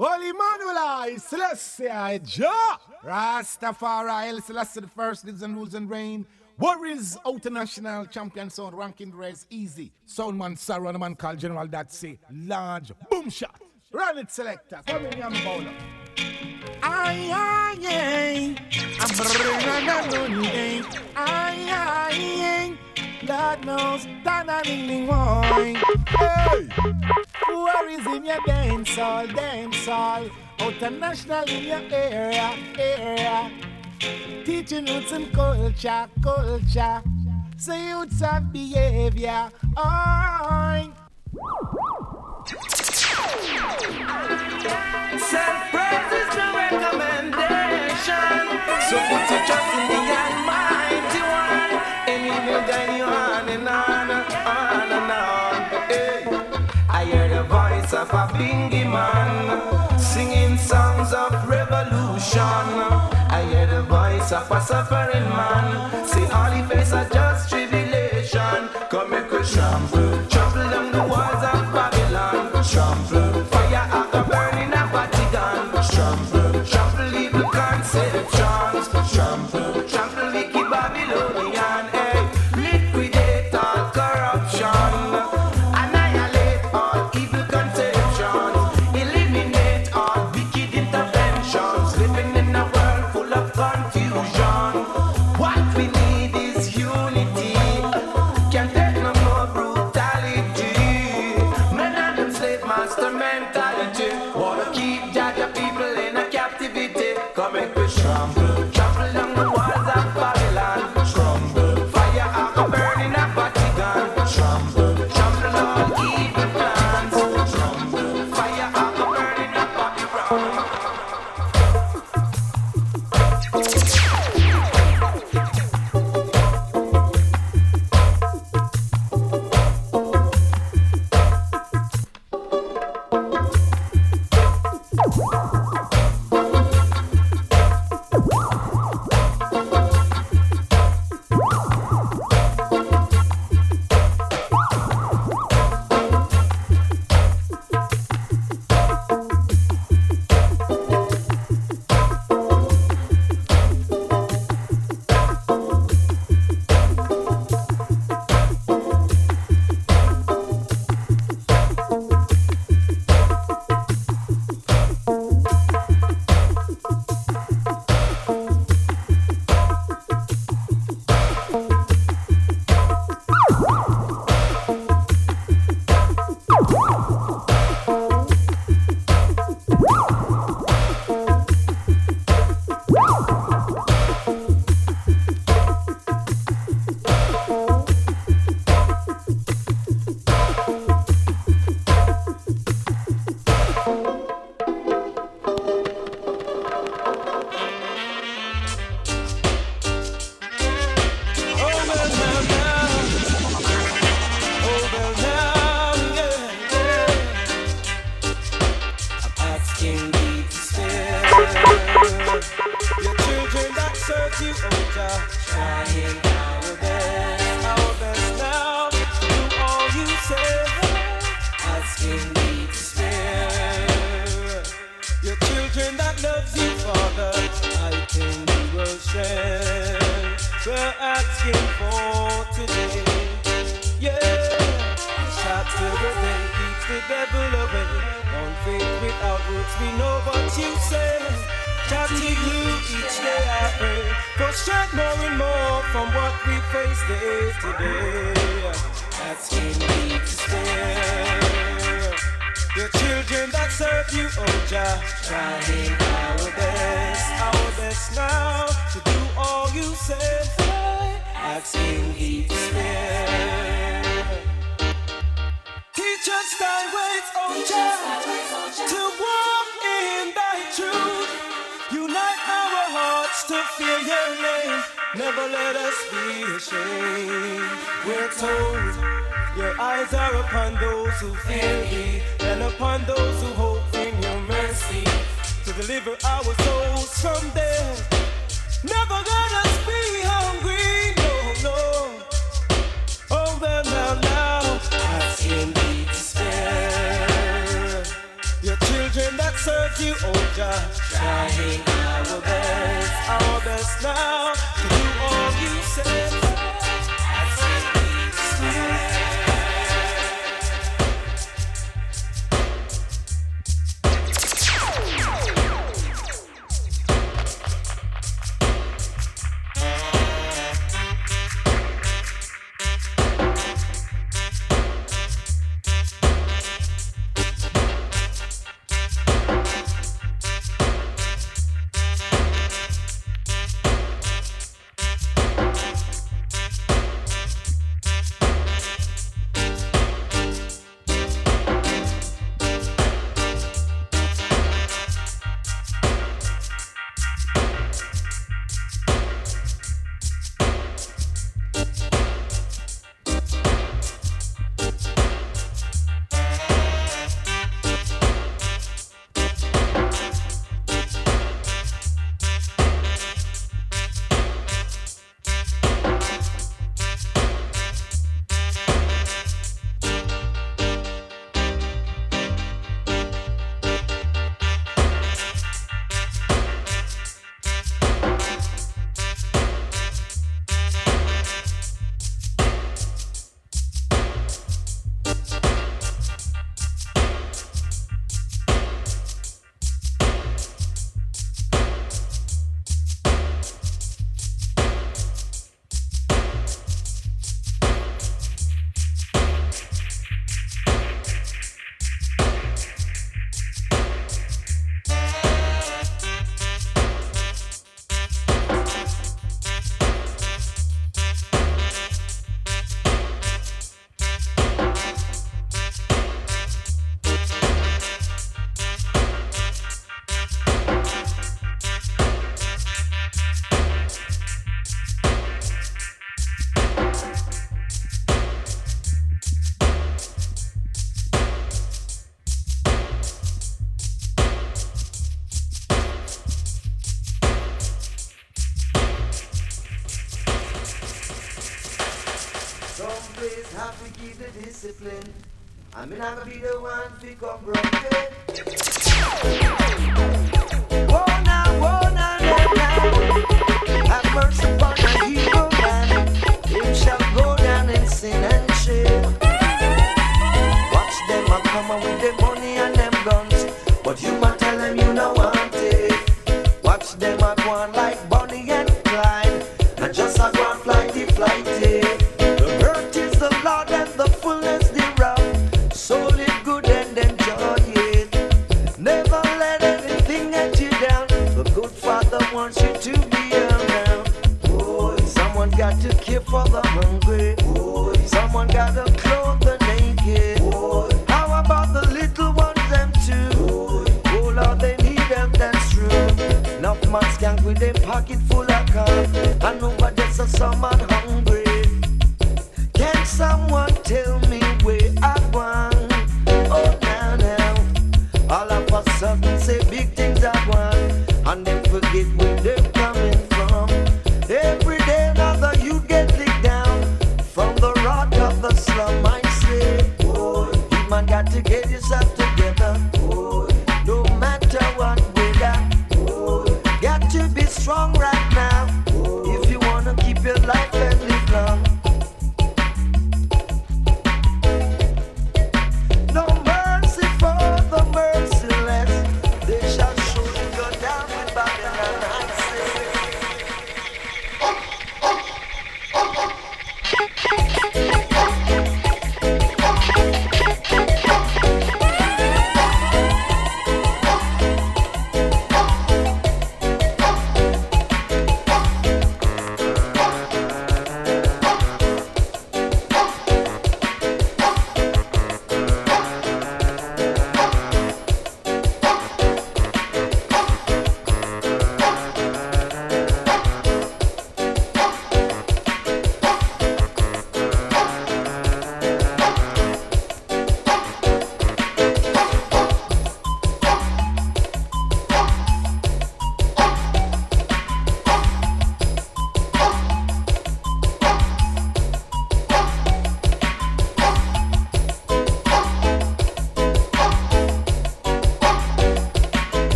Holy Manuel, Celestia, Jah, Rastafari, Celestia, the first lives and rules and reign. Worries Outernational champion sound ranking race easy. Soundman Sarah, the man called General that say large boom shot. Run it selector, come in Yami Bolo. Aye aye aye, I'm bringing a eh. Aye aye aye, God knows that I'm in the Hey. Worries in your dance hall, dance hall. Outernational in your area, area. Teaching roots and culture, culture. So youths have behavior. Oh. Self-praise is the recommendation. So put your trust in a bingy man singing songs of revolution. I hear the voice of a suffering man. See all he face just asking for today. Yeah, chapter the day keeps the devil away. On faith without roots, we know what you say. Chat to you each day I pray for strength more and more from what we face day to day. Asking me to spare your children that serve you, oh Jah, trying our best, our best now to do all you say. Asking thee to spare. Teach us thy ways, oh Jah, to walk in thy truth. Unite our hearts to fear your name. Never let us be ashamed. We're told your eyes are upon those who fear thee, and upon those who hope in your mercy to deliver our souls from death. Never let us be serve you, oh Jah. Trying our best, our best now to do all you said. Strong right now. If you wanna keep your life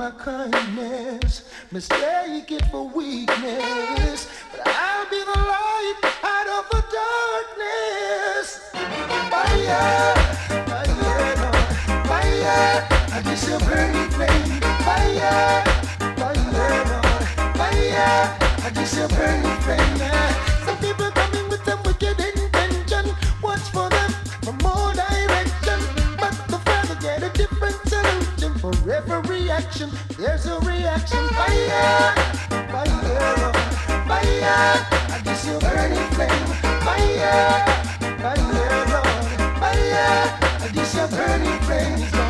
my kindness, mistake it for weakness, but I'll be the light out of the darkness. Fire, fire, fire, I just a burn burning flame. Fire, fire, fire, I just a burn burning flame. Some people coming with them wicked action, there's a reaction. Fire, fire, fire. I guess you're burning flame. Fire, fire, fire. I guess you're burning flame.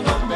llámame.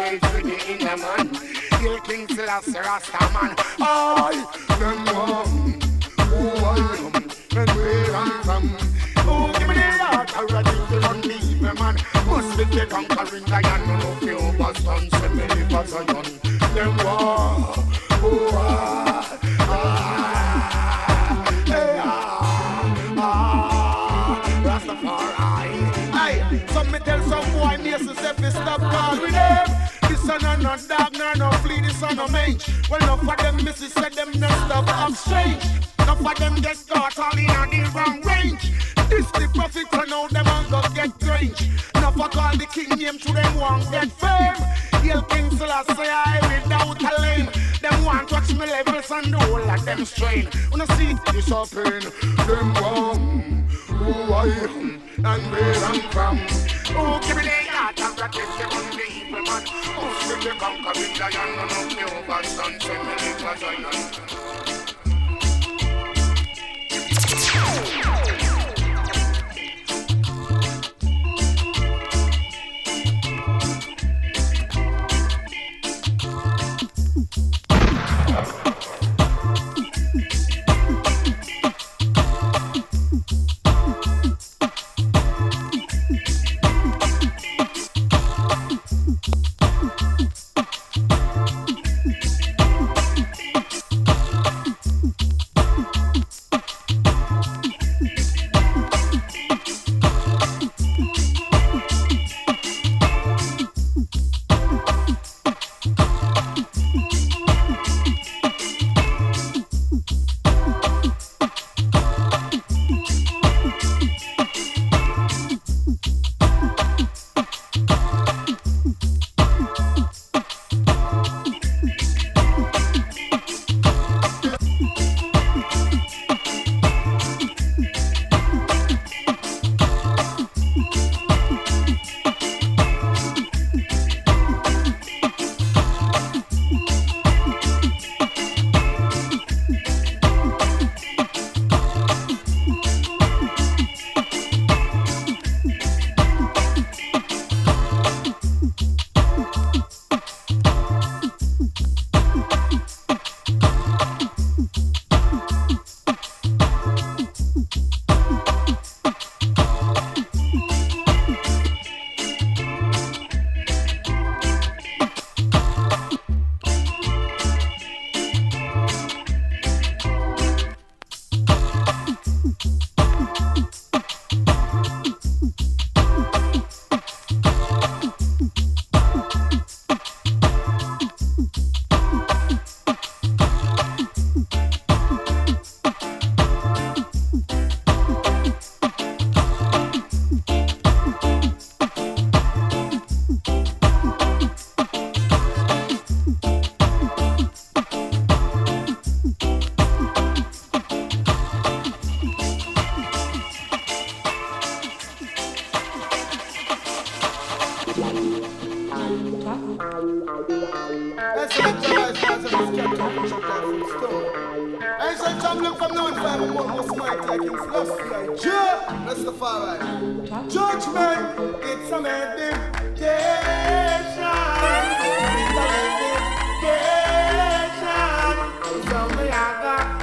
Communicates with the inner man. Hail King Rasta man. I them one. Who I am and where I'm from. Oh, give me the heart, I ready to run the man. Must be the conquering lion, no no fear overstand, send me the Zion. Them war, oh ah, no dog, no no flea, this a no mange. Well, enough them missus said them no stop up strange. Enough of them get caught all in a the wrong range. This the profit and now them get strange. Enough of call the king name to them want get fame. Hail King Selassie I without a lane. Them want watch me levels and the whole of them strain. Wanna see this in them one. Who I am and where I'm from. Oh, give me the heart and protect on the evil man. Oh, still the conquering lion, no no me overstand, send me the Zion. So we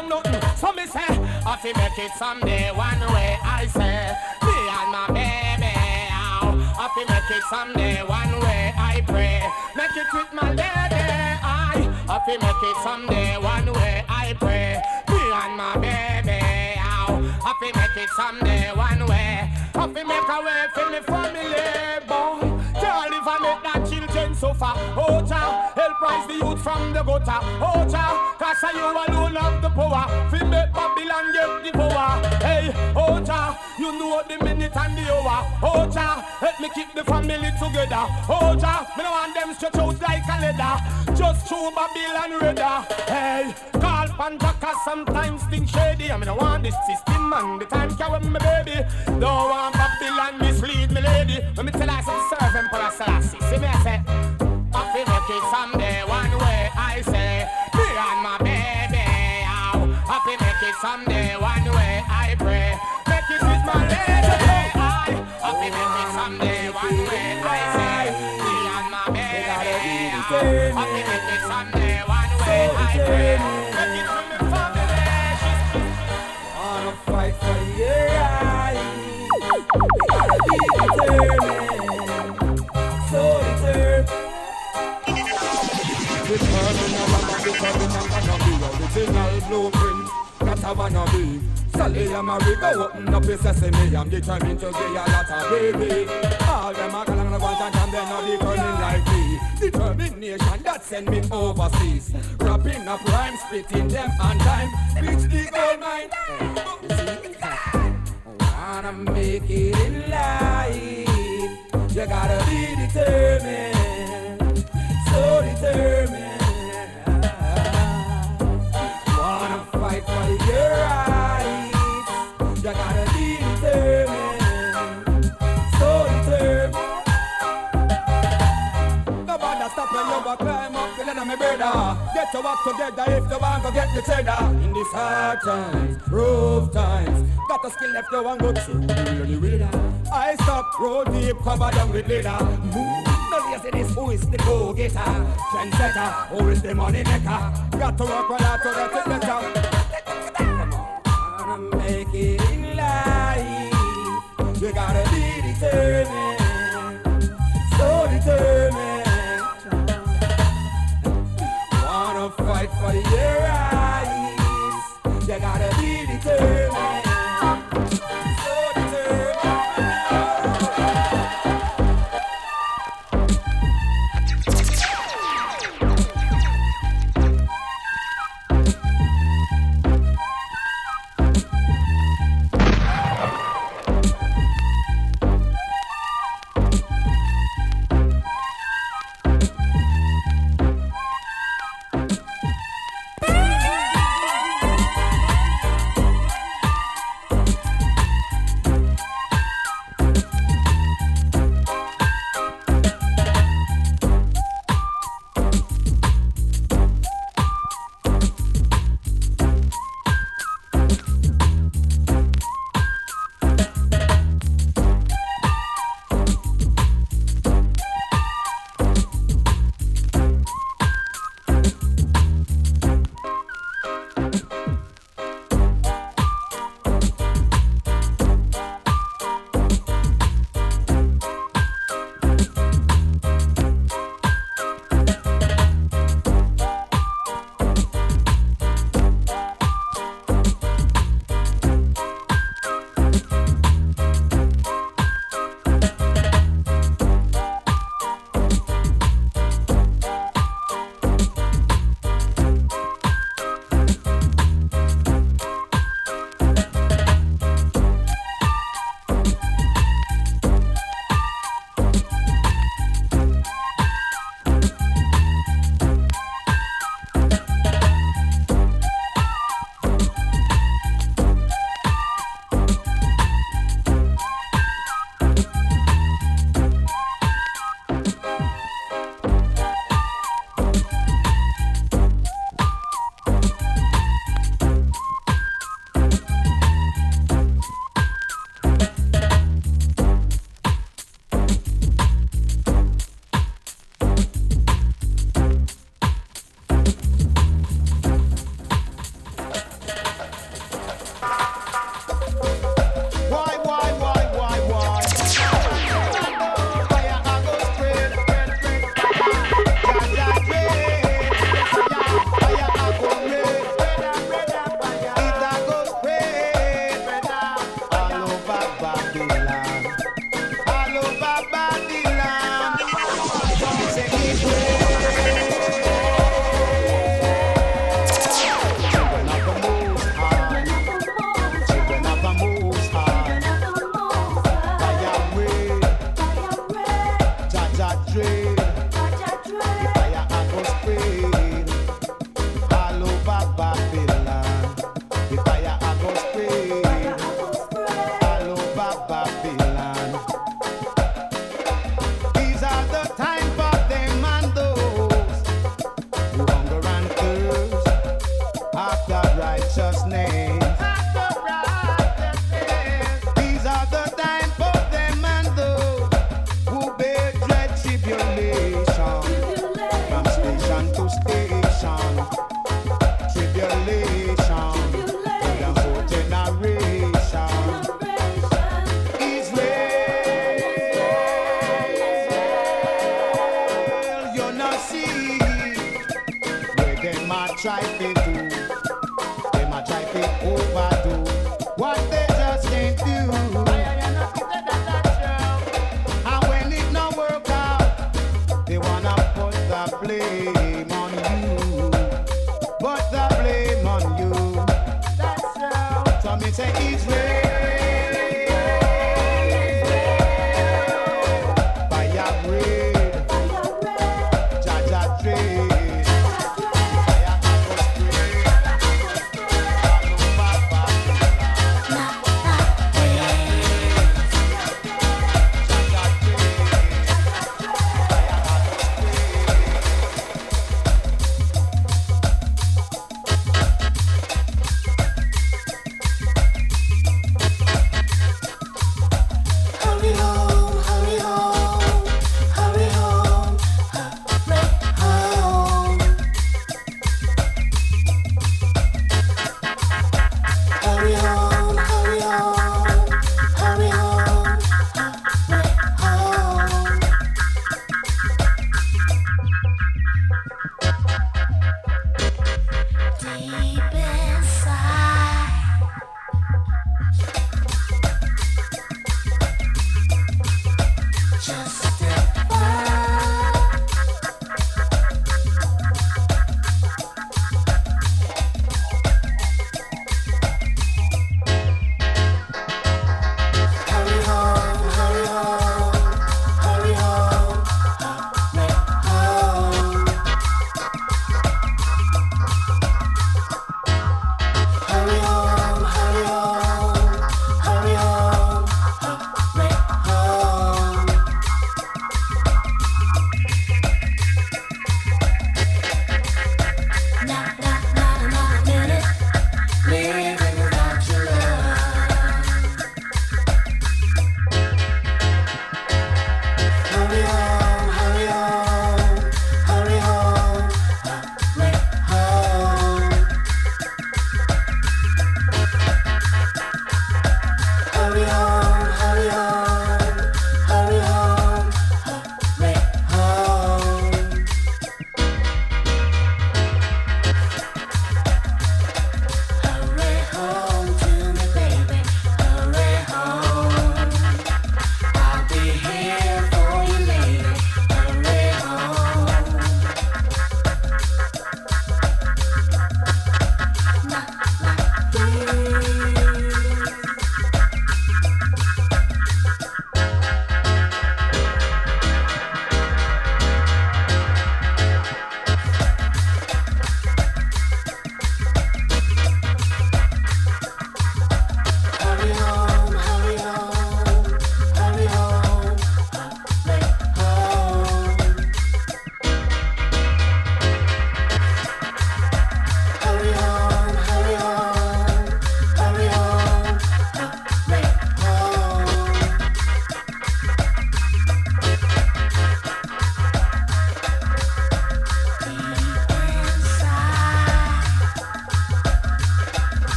down nothing. So me say, I fi make it someday one way. I say, me and my baby, Ow, I fi make it someday one way. I pray, make it with my lady. I, I fi make it someday one way. I pray, me and my baby, Ow, I fi make it someday one way. I fi make a way for me. oh cha. Help rise the youth from the gutter, oh cha. Cause I you alone have the power. Fi make Babylon get the power. Hey, oh cha. You know the minute and the hour, oh cha. Help me keep the family together, oh cha. Me no want them stretch out like a ladder. Just through Babylon radar. Hey, call Pandaka sometimes think shady. I me no want this system and the time carry me baby. Don't want Babylon mislead me lady. Let me tell I some servant for a Selassie. See me I say lucky someday one I wanna be. Sally, I'm a go open up your sesame. I'm determined to get a lot of baby. All them are calling the one and they're not determined like me. Determination that send me overseas. Rapping up rhymes, spitting them on time. Speech the gold mine. Wanna make it in life. You gotta be determined. To work together if you want to get the cheddar. In these hard times, rough times, got a skill left you want to go through. I stop road deep, cover them with leather. Move. No this, who is the go-getter? Trendsetter, who is the money maker? Got to work well hard to get it better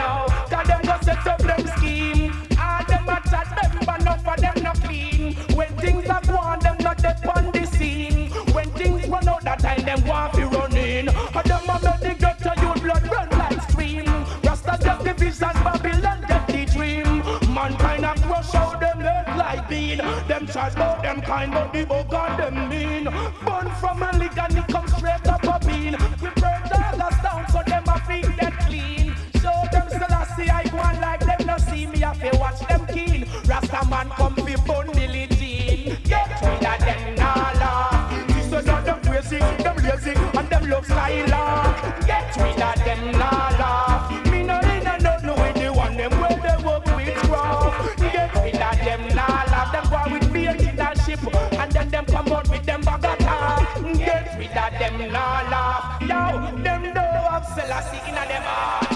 now, that them go set up them scheme. All them a chat them, but enough of them no clean. When things are gone, them not dead on the scene. When things run out, that time them want to run in. And them a make the gutter you blood run like stream. Rasta get the vision, Babylon get the dream. Mankind a crush out them head like bean. Them charge about them kind, but the book on them mean. Born from a lick and it come straight love style. Get rid of them nala. Me no in a no no with the one them where they work with craft. Get rid of them nala. Them go with beer in that ship, and then them come out with them bagata. Get rid of them nala. Yo, them know of Selassie in a them heart.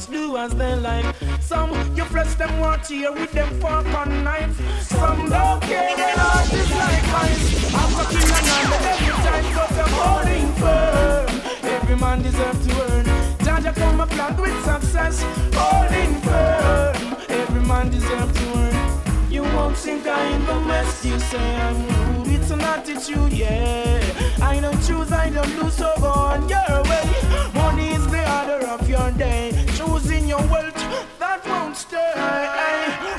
Others do as they like. Some you flesh them want here with them fork and knife. Some don't care, their heart is like ice. I'm fucking on every time, but I'm holding firm. Every man deserves to earn. Jaja come a plant with success, holding firm. Every man deserves to earn. You won't think I in the mess. You say I'm rude. It's an attitude, yeah. I don't choose, I don't lose. So go on your way. Money of your day. Choosing your wealth that won't stay.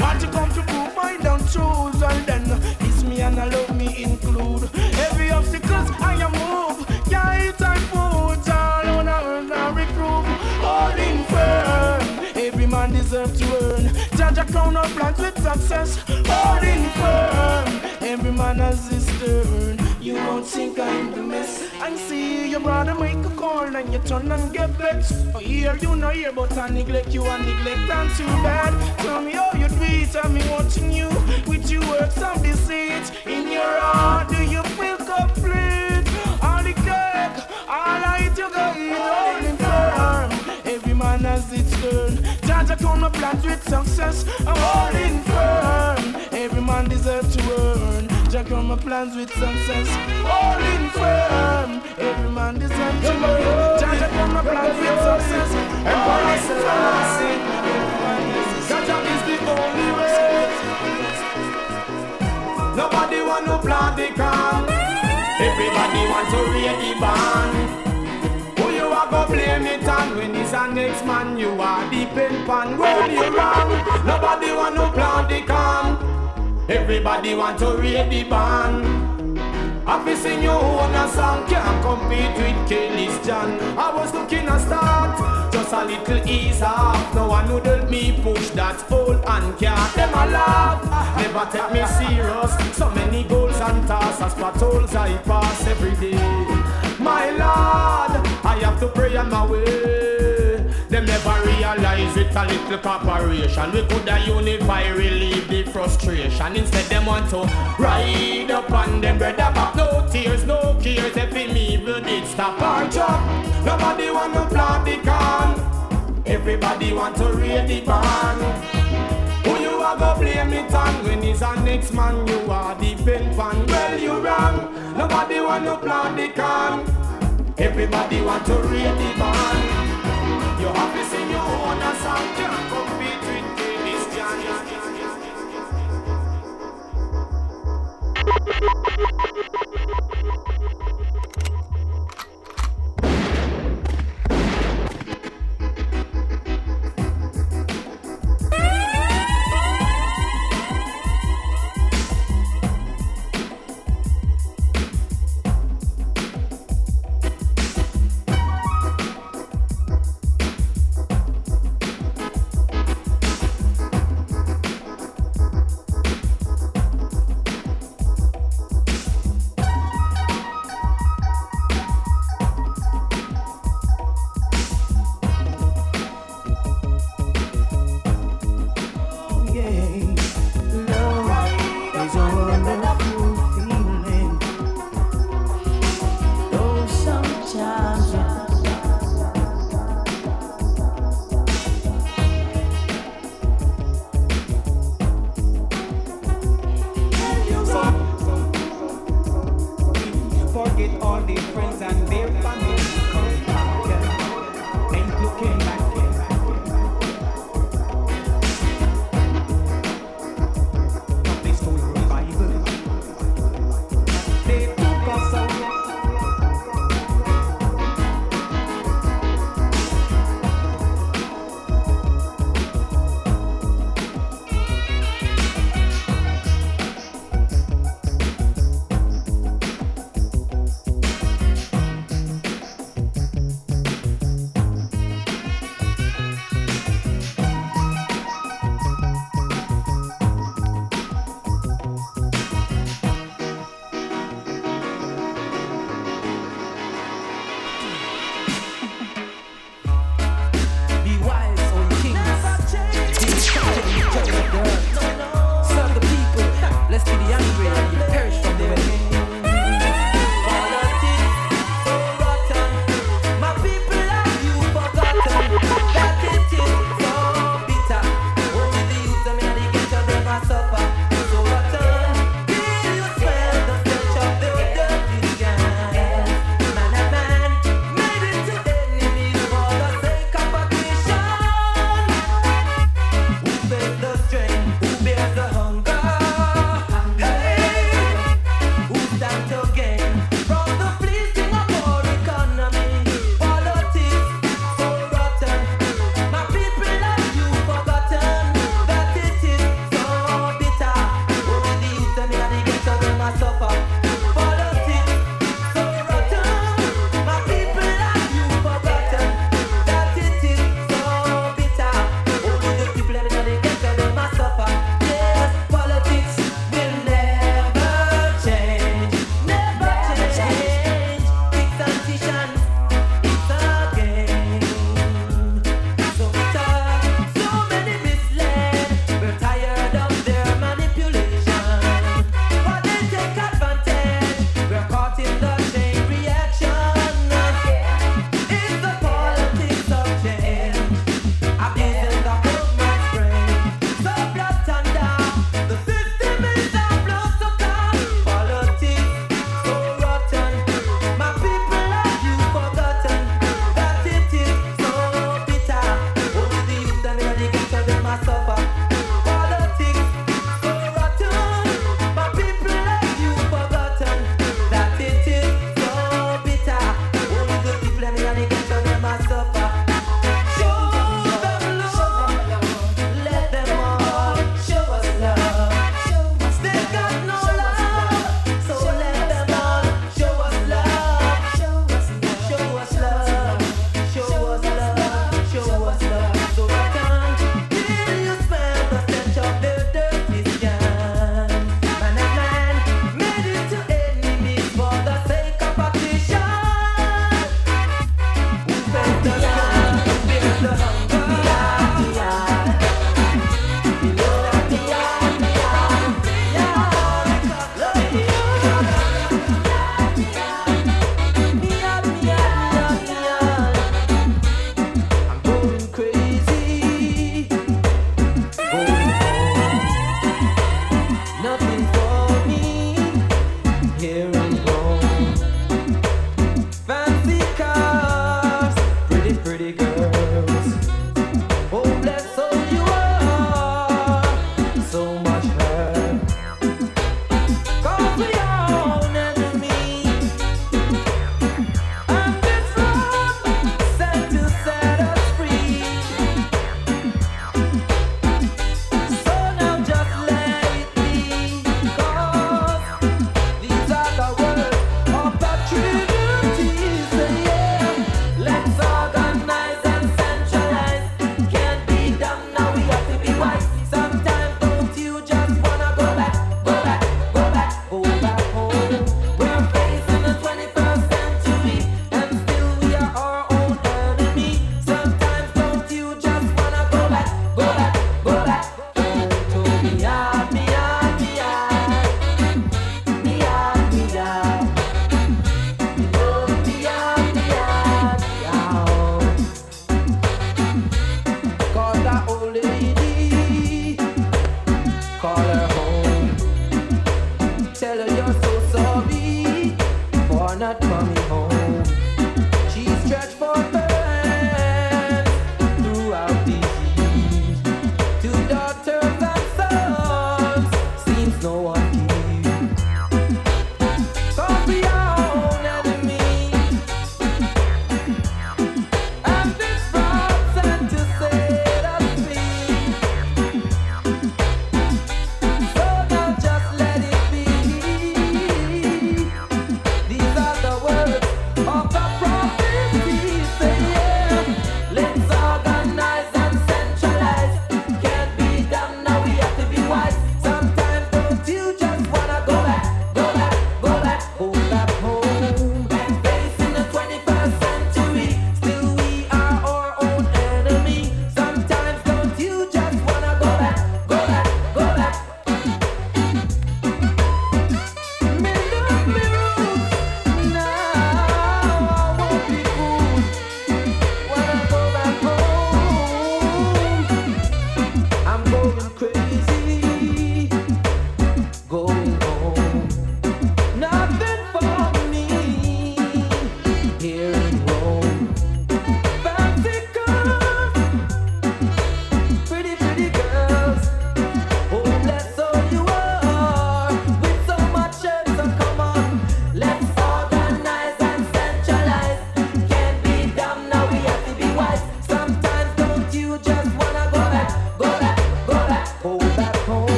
Want to come to prove mine don't choose, and then it's me and I love me include. Every obstacles I am move, yeah, it's I put all on and I reprove. All in firm, every man deserves to earn. Judge a crown of plans with success. All in firm, every man has his turn. You won't think I'm the mess. And see your brother make a call and you turn and get vexed. Oh, here you know here, but I neglect you and neglect and too bad. Tell me how you treat, tell me watching you with your words of deceit. In your heart, do you feel complete? All the cake, all I eat, you go eat, holding firm. Every man has its turn. Judge, I come up plans with success. I'm holding firm. Every man deserves to earn. Jack on my plans with success. Holding firm. Every man deserves to earn. Jack on my plans with success. And Paul Selassie. Jack is the only way. Nobody want to plant the can. Everybody want to read the band. Who you are go blame it on when it's a next man you are the pen pan. Well you wrong. Nobody want to plant the can. Everybody want to read the band. Happy sing you own a song, can't compete with Kelly's John. I was looking a start, just a little ease off. No one help me push that old and can't them a laugh. Never take me serious. So many goals and tasks as patrols I pass every day. My Lord, I have to pray on my way. With a little cooperation we coulda unify, relieve the frustration. Instead, them want to ride up on them brother back. No tears, no cares. If him evil did stop our job, nobody want to plant the can. Everybody want to raid the band. Who you a go blame it on when he's a next man? You are the pen pan. Well, you wrong. Nobody want to plant the can. Everybody want to raid the band. Your office in your own sound can't compete with Christian.